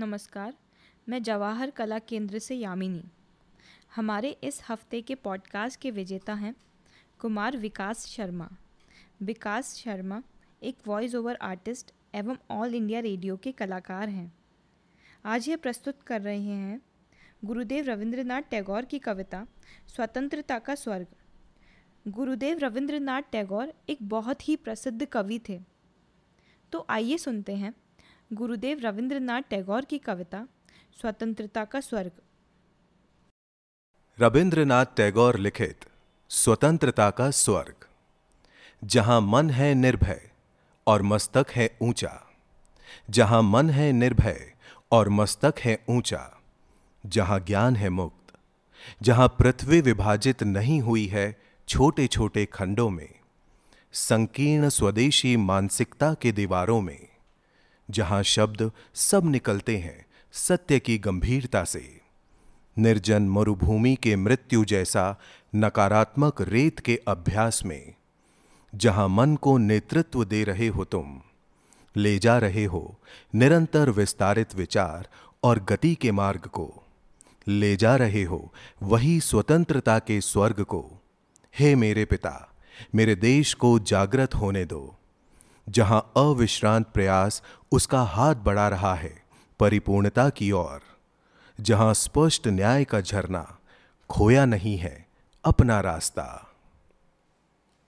नमस्कार, मैं जवाहर कला केंद्र से यामिनी। हमारे इस हफ़्ते के पॉडकास्ट के विजेता हैं कुमार विकास शर्मा। विकास शर्मा एक वॉइस ओवर आर्टिस्ट एवं ऑल इंडिया रेडियो के कलाकार हैं। आज यह प्रस्तुत कर रहे हैं गुरुदेव रविंद्रनाथ टैगोर की कविता, स्वतंत्रता का स्वर्ग। गुरुदेव रविंद्रनाथ टैगोर एक बहुत ही प्रसिद्ध कवि थे। तो आइए सुनते हैं गुरुदेव रविंद्रनाथ टैगोर की कविता, स्वतंत्रता का स्वर्ग। रविंद्रनाथ टैगोर लिखित, स्वतंत्रता का स्वर्ग। जहाँ मन है निर्भय और मस्तक है ऊँचा। जहाँ मन है निर्भय और मस्तक है ऊँचा। जहाँ ज्ञान है मुक्त। जहाँ पृथ्वी विभाजित नहीं हुई है छोटे छोटे खंडों में। संकीर्ण स्वदेशी मानसिकता के दीवारों में। जहाँ शब्द सब निकलते हैं, सत्य की गंभीरता से। निर्जन मरुभूमि के मृत्यु जैसा नकारात्मक रेत के अभ्यास में, जहाँ मन को नेतृत्व दे रहे हो तुम, ले जा रहे हो निरंतर विस्तारित विचार और गति के मार्ग को, ले जा रहे हो वही स्वतंत्रता के स्वर्ग को। हे मेरे पिता, मेरे देश को जागृत होने दो। जहाँ अविश्रांत प्रयास उसका हाथ बढ़ा रहा है, परिपूर्णता की ओर। जहाँ स्पष्ट न्याय का झरना खोया नहीं है, अपना रास्ता।